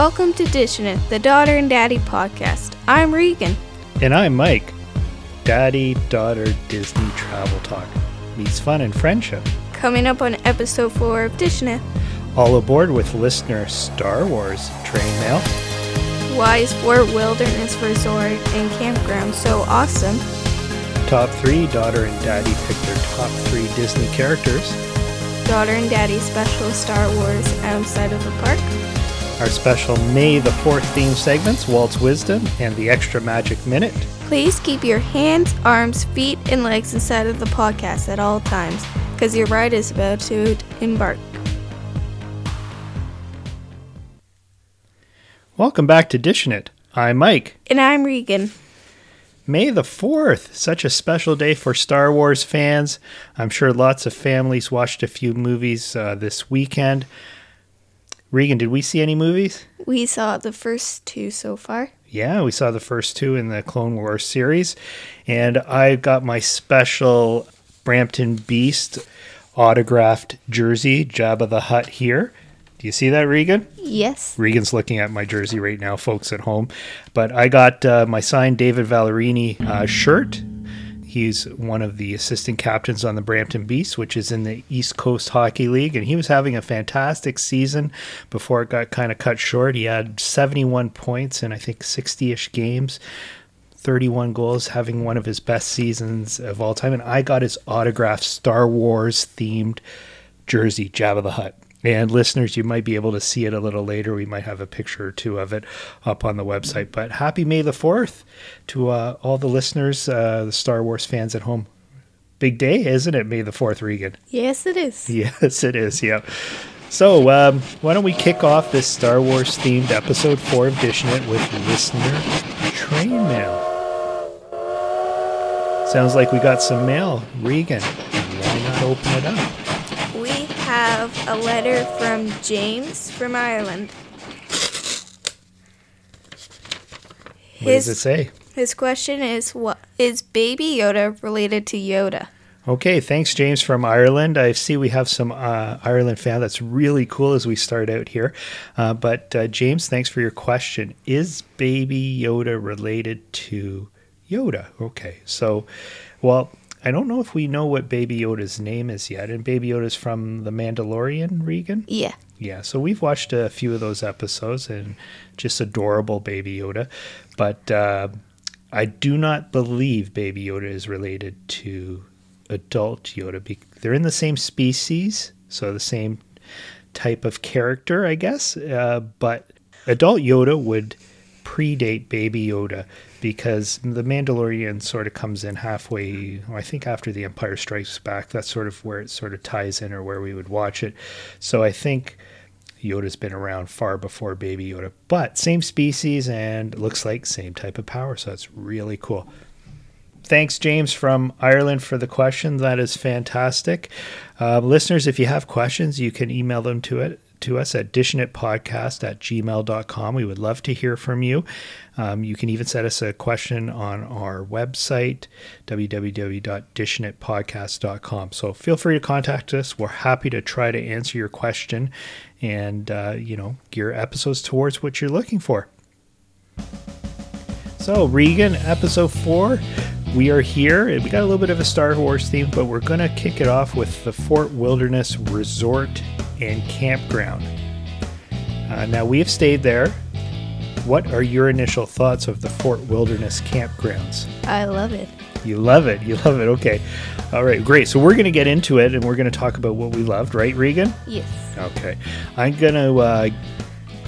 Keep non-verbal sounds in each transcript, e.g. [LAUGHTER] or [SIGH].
Welcome to Dishing It, the Daughter and Daddy podcast. I'm Regan. And I'm Mike. Daddy daughter Disney travel talk meets fun and friendship. Coming up on episode 4 of Dishing It. All aboard with listener Star Wars train mail. Why is Fort Wilderness Resort and Campground so awesome? Top three daughter and daddy pick their top three Disney characters. Daughter and Daddy special Star Wars outside of the park. Our special May the 4th theme segments, Walt's Wisdom and the Extra Magic Minute. Please keep your hands, arms, feet, and legs inside of the podcast at all times, because your ride is about to embark. Welcome back to Dishing It. I'm Mike. And I'm Regan. May the 4th, such a special day for Star Wars fans. I'm sure lots of families watched a few movies uh, this weekend. Regan, did we see any movies? We saw the first two so far. Yeah, we saw the first two in the Clone Wars series. And I got my special Brampton Beast autographed jersey, Jabba the Hutt here. Do you see that, Regan? Yes. Regan's looking at my jersey right now, folks at home. But I got uh, my signed David Vallorani uh, shirt. He's one of the assistant captains on the Brampton Beasts, which is in the East Coast Hockey League. And he was having a fantastic season before it got kind of cut short. He had 71 points in, I think, 60 ish games. 31 goals, having one of his best seasons of all time. And I got his autographed Star Wars themed jersey, Jabba the Hutt. And listeners, you might be able to see it a little later. We might have a picture or two of it up on the website. But happy May the 4th to uh, all the listeners, uh, the Star Wars fans at home. Big day, isn't it? May the 4th, Regan. Yes, it is. Yes, it is. Yeah. So, um, why don't we kick off this Star Wars themed episode four of Dishing It with listener train mail? Sounds like we got some mail. Regan, why not open it up? Have a letter from James from Ireland. What does it say? His question is what is baby Yoda related to Yoda? Okay, thanks, James from Ireland. I see we have some uh, Ireland fan. That's really cool as we start out here. Uh, but uh, James, thanks for your question. Is Baby Yoda related to Yoda? Okay, so, well, I don't know if we know what Baby Yoda's name is yet. And Baby Yoda's from The Mandalorian, Regan? Yeah. Yeah, so we've watched a few of those episodes and just adorable Baby Yoda. But uh, I do not believe Baby Yoda is related to adult Yoda. Be- They're in the same species, so the same type of character, I guess. Uh, but adult Yoda would predate Baby Yoda because the Mandalorian sort of comes in halfway, I think after The Empire Strikes Back. That's sort of where it sort of ties in or where we would watch it. So I think Yoda's been around far before Baby Yoda, but same species and looks like same type of power. So that's really cool. Thanks, James from Ireland, for the question. That is fantastic. Uh, listeners, if you have questions, you can email them to it to us at dishingitpodcast at gmail.com. We would love to hear from you. Um, you can even send us a question on our website, www.dishingitpodcast.com. So feel free to contact us. We're happy to try to answer your question and, uh, you know, gear episodes towards what you're looking for. So, Regan, episode four, we are here. We got a little bit of a Star Wars theme, but we're going to kick it off with the Fort Wilderness Resort and Campground. Uh, now, we have stayed there. What are your initial thoughts of the Fort Wilderness campgrounds? I love it. You love it. You love it. Okay. All right. Great. So we're going to get into it and we're going to talk about what we loved, right, Regan? Yes. Okay. I'm going to, uh,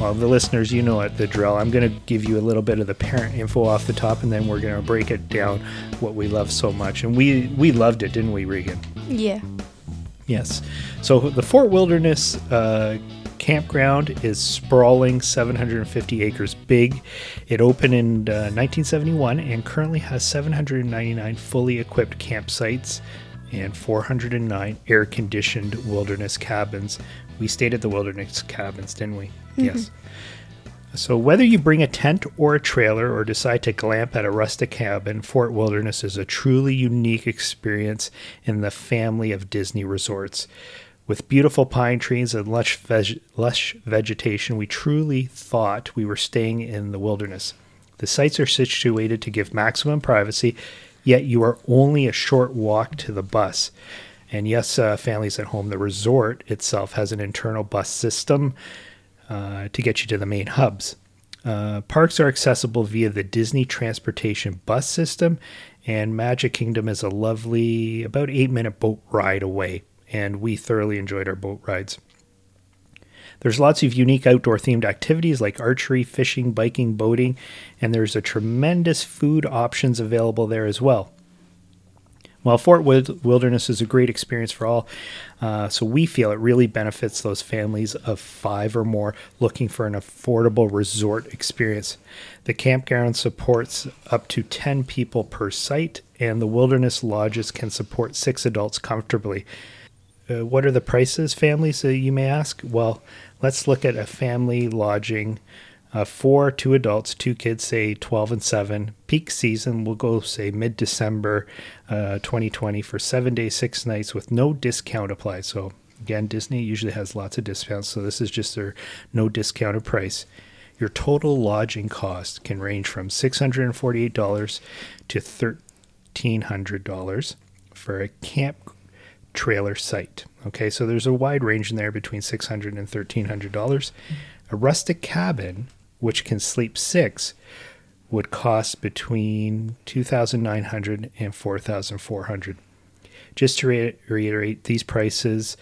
well, the listeners, you know it, the drill. I'm going to give you a little bit of the parent info off the top and then we're going to break it down what we love so much. And we, we loved it, didn't we, Regan? Yeah. Yes. So the Fort Wilderness uh, campground is sprawling 750 acres big. It opened in uh, 1971 and currently has 799 fully equipped campsites and 409 air conditioned wilderness cabins. We stayed at the wilderness cabins, didn't we? Yes. So, whether you bring a tent or a trailer or decide to glamp at a rustic cabin, Fort Wilderness is a truly unique experience in the family of Disney resorts. With beautiful pine trees and lush, veg- lush vegetation, we truly thought we were staying in the wilderness. The sites are situated to give maximum privacy, yet you are only a short walk to the bus. And yes, uh, families at home, the resort itself has an internal bus system uh, to get you to the main hubs. Uh, parks are accessible via the Disney Transportation bus system, and Magic Kingdom is a lovely, about eight minute boat ride away. And we thoroughly enjoyed our boat rides. There's lots of unique outdoor themed activities like archery, fishing, biking, boating, and there's a tremendous food options available there as well. While Fort Wilderness is a great experience for all, uh, so we feel it really benefits those families of five or more looking for an affordable resort experience. The campground supports up to 10 people per site, and the wilderness lodges can support six adults comfortably. Uh, what are the prices, families, uh, you may ask? Well, let's look at a family lodging uh, for two adults, two kids, say 12 and 7. Peak season will go, say, mid December uh, 2020 for seven days, six nights with no discount applied. So, again, Disney usually has lots of discounts. So, this is just their no discounted price. Your total lodging cost can range from $648 to $1,300 for a camp trailer site. Okay, so there's a wide range in there between $600 and $1,300. A rustic cabin which can sleep six, would cost between 2,900 and 4,400. Just to re- reiterate, these prices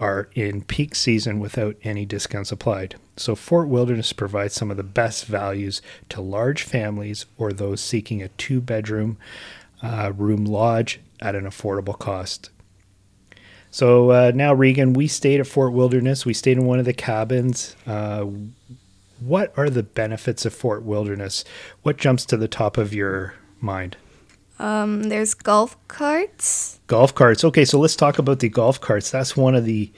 are in peak season without any discounts applied. So Fort Wilderness provides some of the best values to large families or those seeking a two bedroom uh, room lodge at an affordable cost. So uh, now, Regan, we stayed at Fort Wilderness. We stayed in one of the cabins. Uh, what are the benefits of Fort Wilderness? What jumps to the top of your mind? Um, there's golf carts. Golf carts. Okay, so let's talk about the golf carts. That's one of the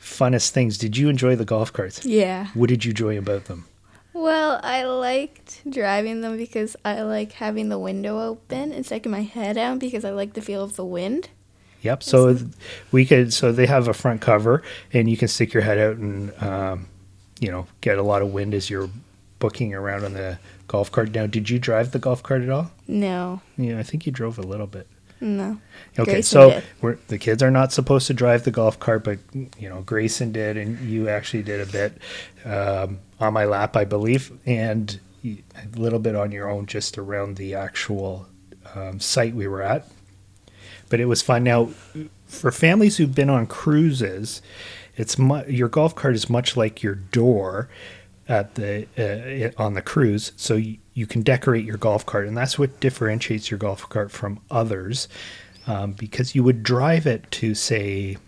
funnest things. Did you enjoy the golf carts? Yeah. What did you enjoy about them? Well, I liked driving them because I like having the window open and sticking my head out because I like the feel of the wind. Yep. So we could. So they have a front cover, and you can stick your head out and um, you know get a lot of wind as you're booking around on the golf cart. Now, did you drive the golf cart at all? No. Yeah, I think you drove a little bit. No. Okay, Grayson so the kids are not supposed to drive the golf cart, but you know Grayson did, and you actually did a bit um, on my lap, I believe, and a little bit on your own, just around the actual um, site we were at. But it was fun. Now, for families who've been on cruises, it's mu- your golf cart is much like your door at the uh, on the cruise, so you, you can decorate your golf cart, and that's what differentiates your golf cart from others. Um, because you would drive it to say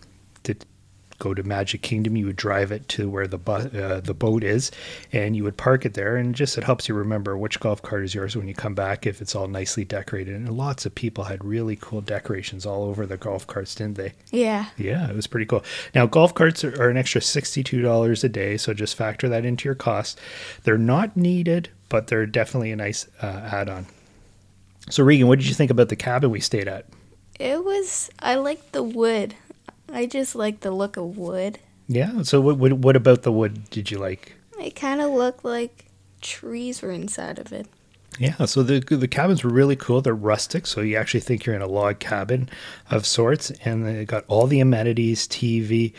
go to Magic Kingdom, you would drive it to where the bu- uh, the boat is, and you would park it there, and just it helps you remember which golf cart is yours when you come back if it's all nicely decorated. And lots of people had really cool decorations all over the golf carts, didn't they? Yeah. Yeah, it was pretty cool. Now golf carts are, are an extra sixty-two dollars a day, so just factor that into your cost. They're not needed, but they're definitely a nice uh, add-on. So Regan, what did you think about the cabin we stayed at? It was I liked the wood. I just like the look of wood. Yeah. So what what, what about the wood did you like? It kind of looked like trees were inside of it. Yeah, so the the cabins were really cool. They're rustic, so you actually think you're in a log cabin of sorts, and they got all the amenities: TV,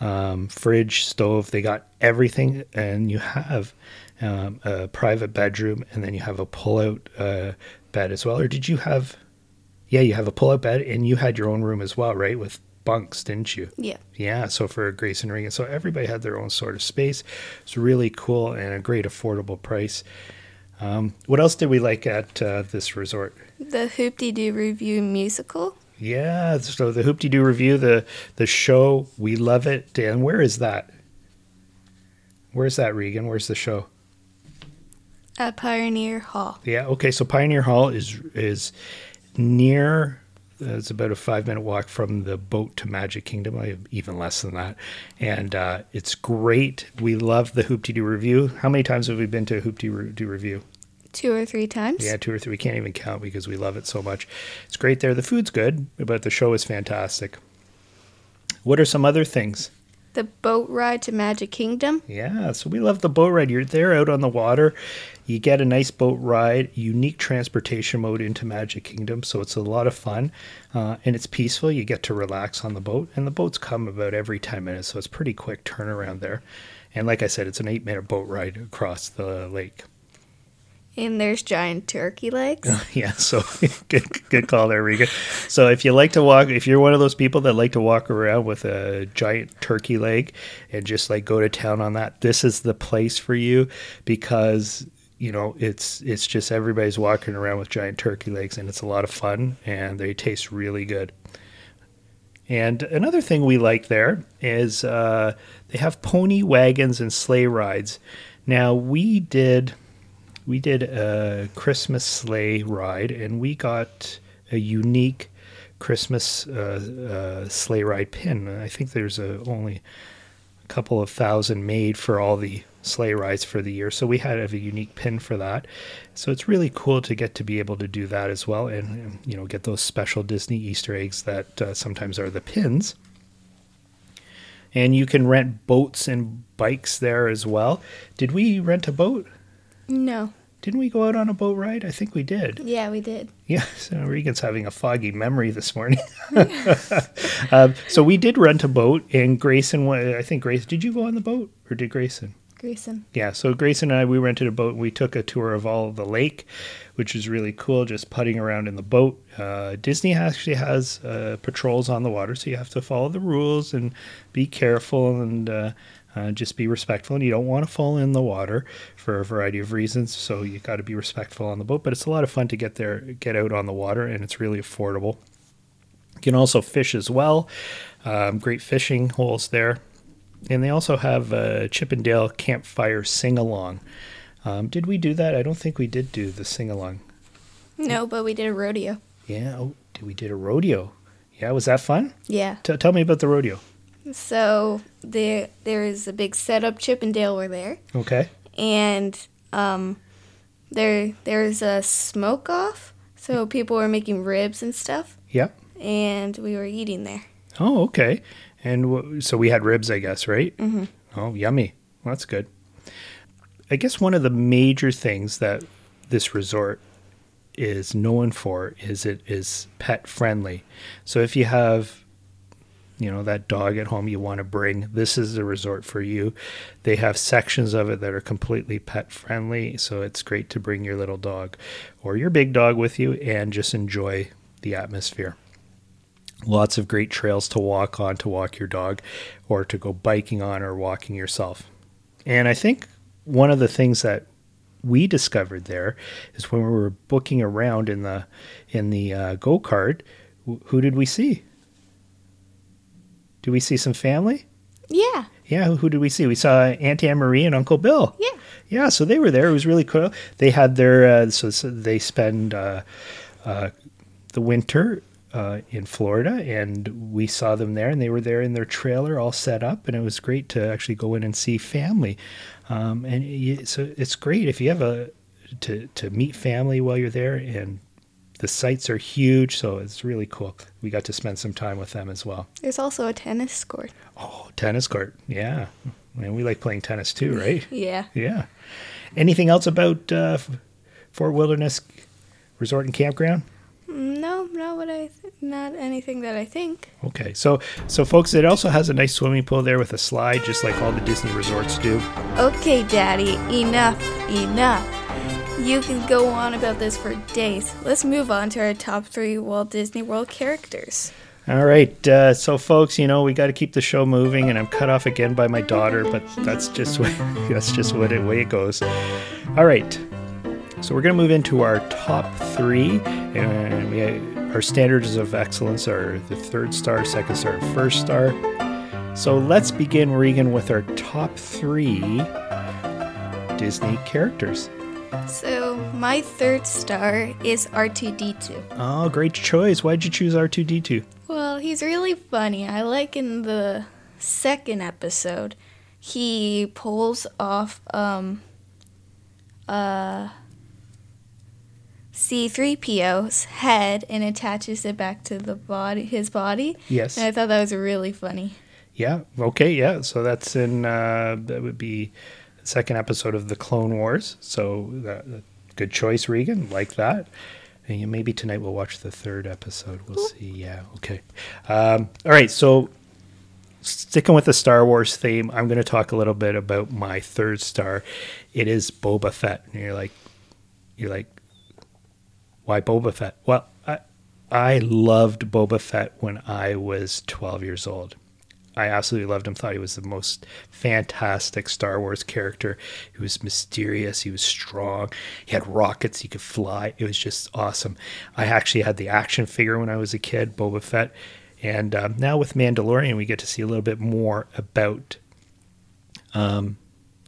um, fridge, stove. They got everything, and you have um, a private bedroom, and then you have a pull-out uh, bed as well. Or did you have? Yeah, you have a pull-out bed, and you had your own room as well, right? With bunks, didn't you? Yeah. Yeah. So for Grace and Regan, so everybody had their own sort of space. It's really cool and a great affordable price. Um, what else did we like at uh, this resort? The Hoop-Dee-Doo Revue musical. Yeah. So the Hoop-Dee-Doo Revue, the the show, we love it. Dan, where is that? Where's that, Regan? Where's the show? At Pioneer Hall. Yeah. Okay. So Pioneer Hall is is near it's about a five minute walk from the boat to Magic Kingdom, I, have even less than that. And uh, it's great. We love the Hoop-Dee-Doo Revue. How many times have we been to a Hoop-Dee-Doo Revue? Two or three times. Yeah, two or three. We can't even count because we love it so much. It's great there. The food's good, but the show is fantastic. What are some other things? The boat ride to Magic Kingdom. Yeah, so we love the boat ride. You're there out on the water. You get a nice boat ride, unique transportation mode into Magic Kingdom. So it's a lot of fun uh, and it's peaceful. You get to relax on the boat, and the boats come about every 10 minutes. So it's pretty quick turnaround there. And like I said, it's an eight minute boat ride across the lake. And there's giant turkey legs. [LAUGHS] yeah, so good, good call there, Regan. So if you like to walk, if you're one of those people that like to walk around with a giant turkey leg and just like go to town on that, this is the place for you because you know it's it's just everybody's walking around with giant turkey legs and it's a lot of fun and they taste really good. And another thing we like there is uh, they have pony wagons and sleigh rides. Now we did we did a Christmas sleigh ride, and we got a unique Christmas uh, uh, sleigh ride pin. I think there's a, only a couple of thousand made for all the sleigh rides for the year, so we had a unique pin for that. So it's really cool to get to be able to do that as well, and you know get those special Disney Easter eggs that uh, sometimes are the pins. And you can rent boats and bikes there as well. Did we rent a boat? No. Didn't we go out on a boat ride? I think we did. Yeah, we did. Yeah, [LAUGHS] so Regan's having a foggy memory this morning. [LAUGHS] um, so we did rent a boat, and Grayson, I think Grace, did you go on the boat or did Grayson? Grayson. Yeah, so Grayson and I, we rented a boat and we took a tour of all of the lake, which was really cool, just putting around in the boat. Uh, Disney actually has uh, patrols on the water, so you have to follow the rules and be careful and uh, uh, just be respectful, and you don't want to fall in the water for a variety of reasons. So you got to be respectful on the boat. But it's a lot of fun to get there, get out on the water, and it's really affordable. You can also fish as well. Um, great fishing holes there, and they also have a Chip 'n' Dale campfire sing along. Um, did we do that? I don't think we did do the sing along. No, but we did a rodeo. Yeah, oh, we did a rodeo. Yeah, was that fun? Yeah. T- tell me about the rodeo. So there there is a big setup. Chip and Dale were there, Okay. and um, there there's a smoke off. So people were making ribs and stuff, Yep. and we were eating there. Oh, okay. And w- so we had ribs, I guess, right? Mm-hmm. Oh, yummy. Well, that's good. I guess one of the major things that this resort is known for is it is pet friendly. So if you have you know that dog at home you want to bring. This is the resort for you. They have sections of it that are completely pet friendly so it's great to bring your little dog or your big dog with you and just enjoy the atmosphere. Lots of great trails to walk on to walk your dog or to go biking on or walking yourself. And i think one of the things that we discovered there is when we were booking around in the in the uh, go-kart who did we see do we see some family? Yeah, Yeah, who, who did we see? We saw Auntie Anne Marie and Uncle Bill. yeah. Yeah, so they were there. It was really cool. They had their uh, so, so they spend uh, uh, the winter uh, in Florida, and we saw them there, and they were there in their trailer, all set up, and it was great to actually go in and see family. Um, and you, so it's great if you have a to to meet family while you're there, and the sites are huge, so it's really cool. We got to spend some time with them as well. There's also a tennis court. Oh, tennis court. Yeah. And we like playing tennis too, right? [LAUGHS] Yeah. yeah. Anything else about uh, Fort Wilderness Resort and Campground? No, not what I th- not anything that I think. Okay. So, so folks, it also has a nice swimming pool there with a slide, just like all the Disney resorts do. Okay, Daddy, enough, enough. You can go on about this for days. Let's move on to our top three Walt Disney World characters. All right. Uh, so, folks, you know we got to keep the show moving, and I'm cut off again by my daughter, but that's just what, [LAUGHS] that's just what it way it goes. All right. So we're to move into our top three, and we our standards of excellence are the third star, second star, first star. So let's begin, Regan, with our top three Disney characters. So, my third star is R2D2. Oh, great choice. Why'd you choose R2D2? Well, he's really funny. I like in the second episode, he pulls off um uh C3PO's head and attaches it back to the body, his body. Yes. And I thought that was really funny. Yeah. Okay. Yeah. So that's in uh, that would be second episode of the Clone Wars. So that- good choice, Regan. Like that. And maybe tonight we'll watch the third episode. We'll see. Yeah. Okay. Um, all right. So sticking with the Star Wars theme, I'm going to talk a little bit about my third star. It is Boba Fett. And you're like, you're like, why Boba Fett? Well, I I loved Boba Fett when I was 12 years old. I absolutely loved him. Thought he was the most fantastic Star Wars character. He was mysterious. He was strong. He had rockets. He could fly. It was just awesome. I actually had the action figure when I was a kid, Boba Fett. And um, now with Mandalorian, we get to see a little bit more about um,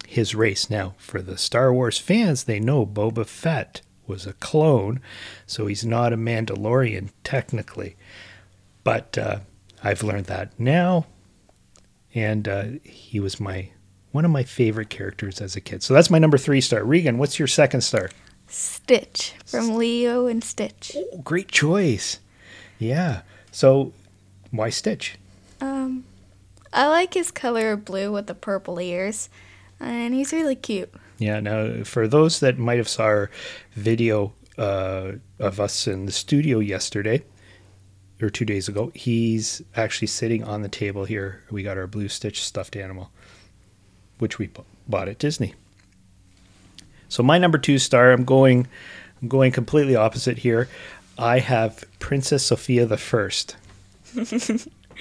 his race. Now, for the Star Wars fans, they know Boba Fett was a clone, so he's not a Mandalorian technically. But uh, I've learned that now, and uh, he was my one of my favorite characters as a kid. So that's my number three star. Regan, what's your second star? Stitch from Lilo and Stitch. Oh, great choice. Yeah. So why Stitch? Um, I like his color of blue with the purple ears, and he's really cute. Yeah. Now, for those that might have saw our video uh, of us in the studio yesterday or two days ago, he's actually sitting on the table here. We got our blue Stitch stuffed animal, which we bought at Disney. So my number two star, I'm going, I'm going completely opposite here. I have Princess Sofia the First. [LAUGHS]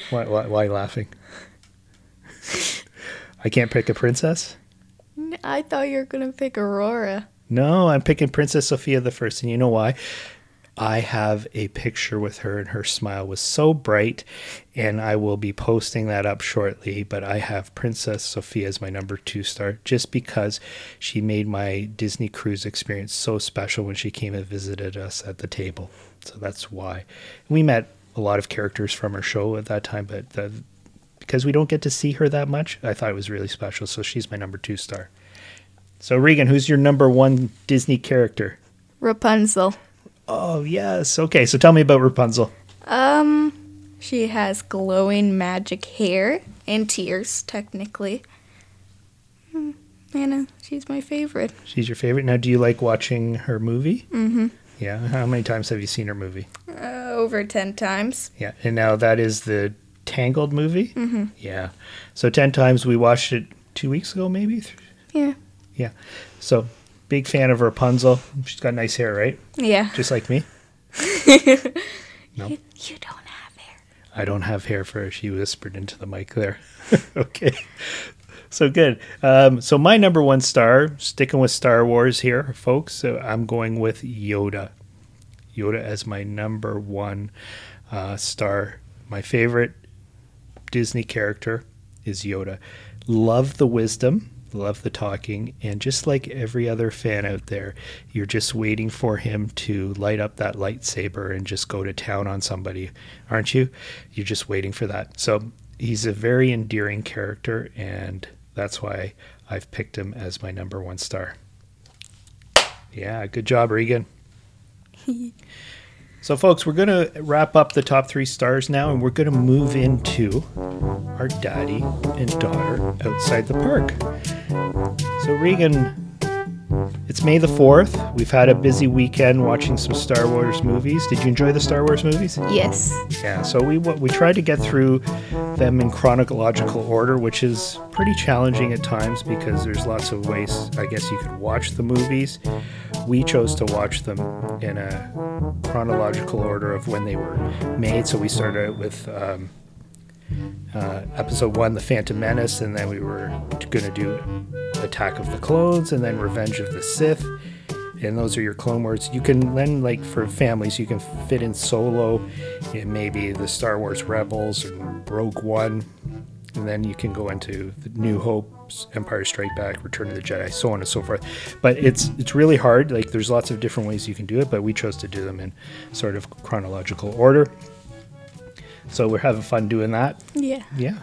why, why, why laughing? I can't pick a princess. I thought you were gonna pick Aurora. No, I'm picking Princess Sofia the First, and you know why? I have a picture with her, and her smile was so bright, and I will be posting that up shortly. But I have Princess Sofia as my number two star, just because she made my Disney cruise experience so special when she came and visited us at the table. So that's why we met a lot of characters from her show at that time, but the, because we don't get to see her that much, I thought it was really special. So she's my number two star. So Regan, who's your number one Disney character? Rapunzel. Oh yes. Okay, so tell me about Rapunzel. Um, she has glowing magic hair and tears, technically. Hmm, Anna, she's my favorite. She's your favorite. Now, do you like watching her movie? Mm-hmm. Yeah. How many times have you seen her movie? Uh, over 10 times. Yeah. And now that is the Tangled movie. Mm-hmm. Yeah. So ten times. We watched it two weeks ago, maybe. Yeah. Yeah. So big fan of Rapunzel. She's got nice hair, right? Yeah. Just like me. [LAUGHS] No. You, you don't have hair. I don't have hair for her. She whispered into the mic there. [LAUGHS] okay. So good. Um, so my number one star, sticking with Star Wars here, folks. So I'm going with Yoda. Yoda as my number one uh, star. My favorite Disney character is Yoda. Love the wisdom, love the talking, and just like every other fan out there, you're just waiting for him to light up that lightsaber and just go to town on somebody, aren't you? You're just waiting for that. So he's a very endearing character, and that's why I've picked him as my number one star. Yeah, good job, Regan. [LAUGHS] So, folks, we're going to wrap up the top three stars now, and we're going to move into our daddy and daughter outside the park. So, Regan, it's May the 4th. We've had a busy weekend watching some Star Wars movies. Did you enjoy the Star Wars movies? Yes. Yeah, so we we tried to get through them in chronological order, which is pretty challenging at times because there's lots of ways I guess you could watch the movies. We chose to watch them in a chronological order of when they were made. So we started out with um, uh, episode one, The Phantom Menace, and then we were going to do Attack of the Clones, and then Revenge of the Sith. And those are your Clone Wars. You can then, like for families, you can fit in Solo, and maybe the Star Wars Rebels and Rogue One, and then you can go into the New Hope, Empire Strike Back, Return of the Jedi, so on and so forth. But it's it's really hard. Like there's lots of different ways you can do it, but we chose to do them in sort of chronological order. So we're having fun doing that. Yeah. Yeah.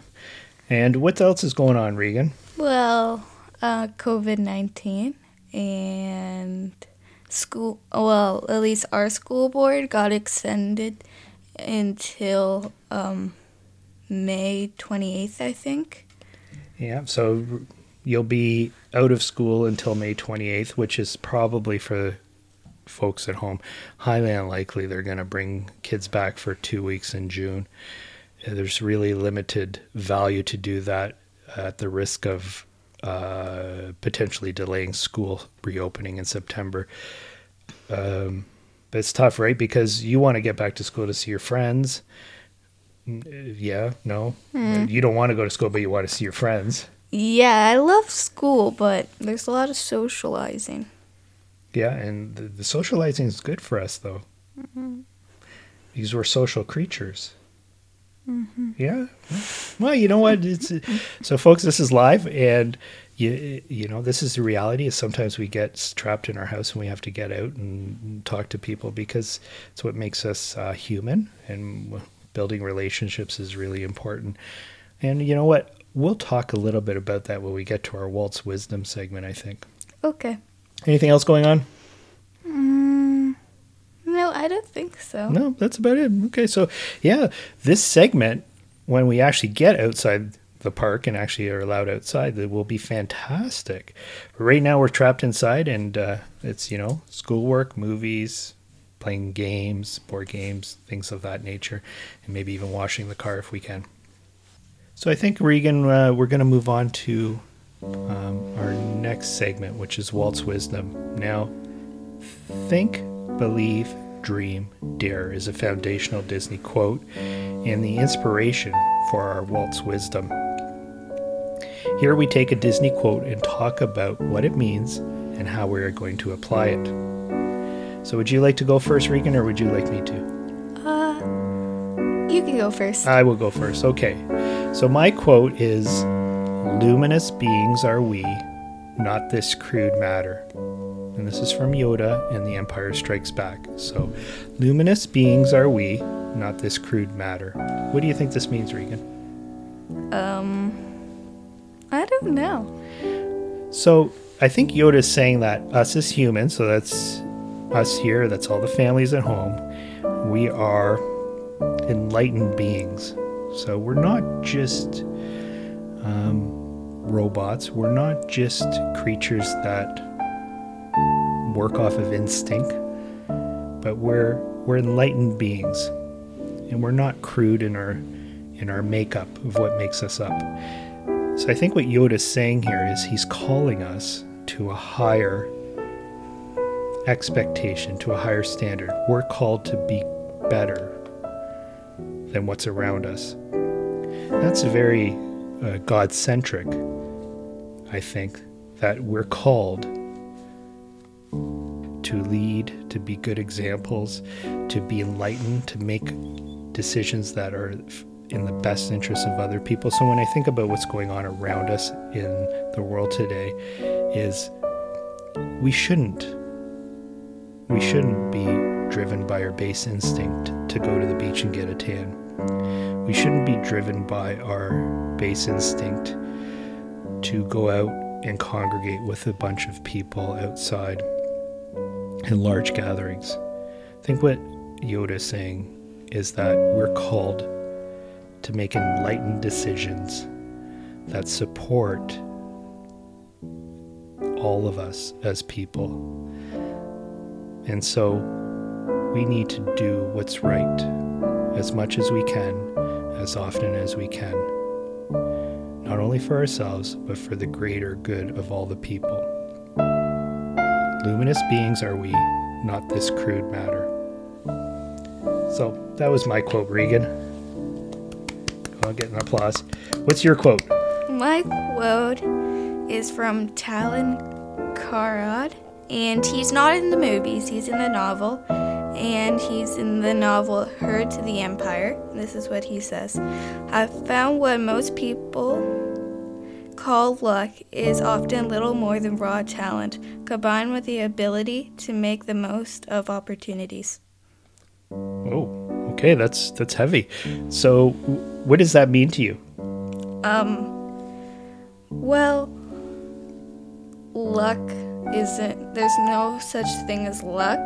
And what else is going on, Regan? Well, uh, COVID 19 and school, well, at least our school board got extended until um, May 28th, I think. Yeah, so you'll be out of school until May 28th, which is probably for folks at home highly unlikely they're going to bring kids back for two weeks in June. Uh, There's really limited value to do that at the risk of uh, potentially delaying school reopening in September. Um, but it's tough, right? Because you want to get back to school to see your friends. Mm, uh, Yeah, no. You don't want to go to school, but you want to see your friends. Yeah, I love school, but there's a lot of socializing. Yeah, and the, the socializing is good for us, though, because we're social creatures. Yeah. Well, you know what? It's [LAUGHS] so, folks. This is live, and you you know this is the reality. Is sometimes we get trapped in our house and we have to get out and talk to people because it's what makes us uh, human, and building relationships is really important. And you know what? We'll talk a little bit about that when we get to our Walt's Wisdom segment. I think. Okay. Anything else going on? Mm, no, I don't think so. No, that's about it. Okay, so yeah, this segment, when we actually get outside the park and actually are allowed outside, that will be fantastic. But right now, we're trapped inside, and uh, it's you know schoolwork, movies, playing games, board games, things of that nature, and maybe even washing the car if we can. So I think Regan, uh, we're going to move on to um, our next segment, which is Walt's wisdom. Now, think, believe, dream, dare is a foundational Disney quote and the inspiration for our Walt's wisdom. Here we take a Disney quote and talk about what it means and how we are going to apply it. So, would you like to go first, Regan, or would you like me to? Uh, you can go first. I will go first. Okay. So my quote is Luminous beings are we, not this crude matter. And this is from Yoda and The Empire Strikes Back. So, luminous beings are we, not this crude matter. What do you think this means, Regan? um, I don't know. So, I think Yoda is saying that us as humans, so that's us here, that's all the families at home, we are enlightened beings. So, we're not just um, robots, we're not just creatures that work off of instinct, but we're, we're enlightened beings. And we're not crude in our in our makeup of what makes us up. So I think what Yoda's saying here is he's calling us to a higher expectation, to a higher standard. We're called to be better than what's around us. That's very uh, God centric, I think, that we're called to lead, to be good examples, to be enlightened, to make decisions that are in the best interest of other people. So when I think about what's going on around us in the world today is we shouldn't we shouldn't be driven by our base instinct to go to the beach and get a tan. We shouldn't be driven by our base instinct to go out and congregate with a bunch of people outside in large gatherings. I think what Yoda is saying is that we're called to make enlightened decisions that support all of us as people. And so we need to do what's right as much as we can, as often as we can, not only for ourselves, but for the greater good of all the people. Luminous beings are we, not this crude matter. So that was my quote, Regan. I'll get an applause. What's your quote? My quote is from Talon Karrde, and he's not in the movies, he's in the novel. And he's in the novel Heir to the Empire. This is what he says I've found what most people call luck is often little more than raw talent, combined with the ability to make the most of opportunities. Oh, okay, that's that's heavy. So, what does that mean to you? Um, well, luck isn't there's no such thing as luck,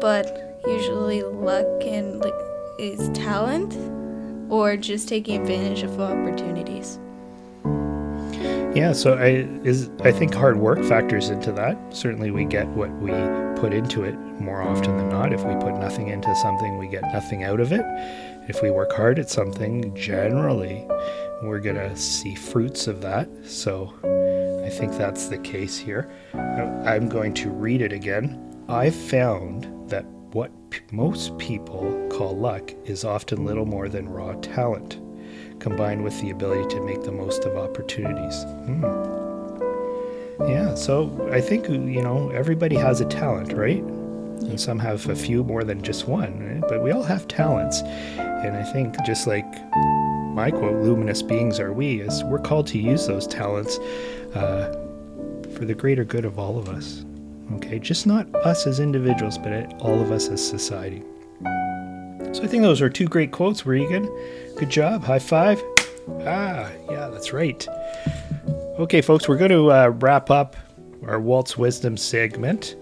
but usually luck can like is talent or just taking advantage of opportunities. Yeah, so I is I think hard work factors into that. Certainly, we get what we put into it more often than not. If we put nothing into something, we get nothing out of it. If we work hard at something, generally, we're gonna see fruits of that. So, I think that's the case here. I'm going to read it again. I've found that most people call luck is often little more than raw talent combined with the ability to make the most of opportunities. Hmm. Yeah, so I think, you know, everybody has a talent, right? And some have a few more than just one, right? but we all have talents. And I think just like my quote, luminous beings are we, is we're called to use those talents uh, for the greater good of all of us. Okay, just not us as individuals, but all of us as society. So I think those are two great quotes, Regan. Good job. High five. Ah, yeah, that's right. Okay, folks, we're going to uh, wrap up our Walt's Wisdom segment.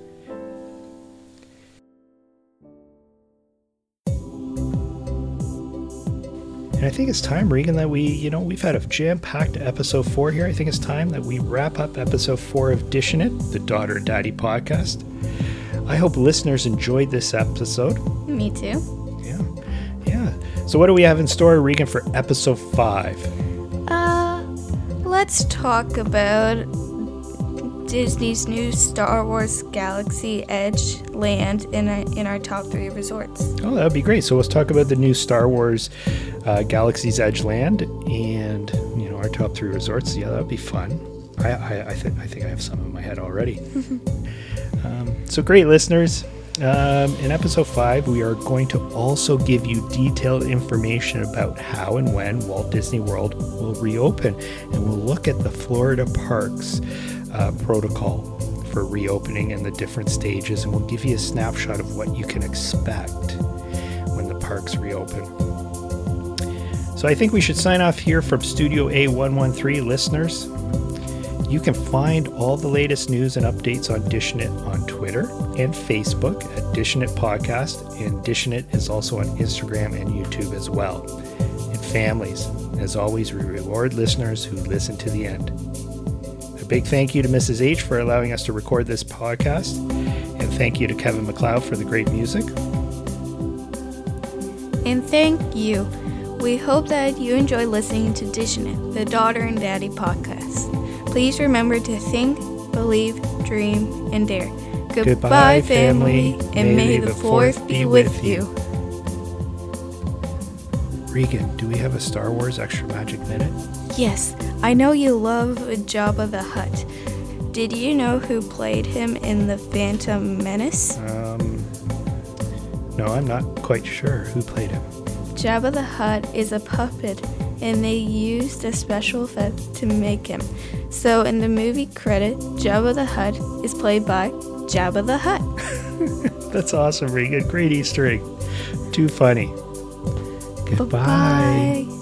And I think it's time, Regan, that we, you know, we've had a jam packed episode four here. I think it's time that we wrap up episode four of Dishing It, the Daughter and Daddy podcast. I hope listeners enjoyed this episode. Me too. Yeah. Yeah. So, what do we have in store, Regan, for episode five? Uh, let's talk about Disney's new Star Wars Galaxy Edge land in our, in our top three resorts. Oh, that would be great. So, let's talk about the new Star Wars uh, Galaxy's Edge land and, you know, our top three resorts. Yeah, that would be fun. I, I, I, th- I think I have some in my head already. [LAUGHS] um, so, great listeners. Um, in episode 5, we are going to also give you detailed information about how and when Walt Disney World will reopen. And we'll look at the Florida Parks uh, protocol for reopening and the different stages. And we'll give you a snapshot of what you can expect when the parks reopen. So I think we should sign off here from Studio A113 listeners. You can find all the latest news and updates on Dishing It on Twitter and Facebook at It Podcast, and Dishing It is also on Instagram and YouTube as well. And families, as always, we reward listeners who listen to the end. Big thank you to Mrs. H for allowing us to record this podcast, and thank you to Kevin MacLeod for the great music. And thank you. We hope that you enjoy listening to Dishing It, the Daughter and Daddy podcast. Please remember to think, believe, dream, and dare. Goodbye, Goodbye, family, family. and may, the fourth be with you. Regan, do we have a Star Wars Extra Magic Minute? Yes, I know you love Jabba the Hutt. Did you know who played him in The Phantom Menace? Um, no, I'm not quite sure who played him. Jabba the Hutt is a puppet, and they used a special effect to make him. So in the movie credit, Jabba the Hutt is played by Jabba the Hutt. [LAUGHS] That's awesome, Regan. Great Easter egg. Too funny. Goodbye. Bye-bye.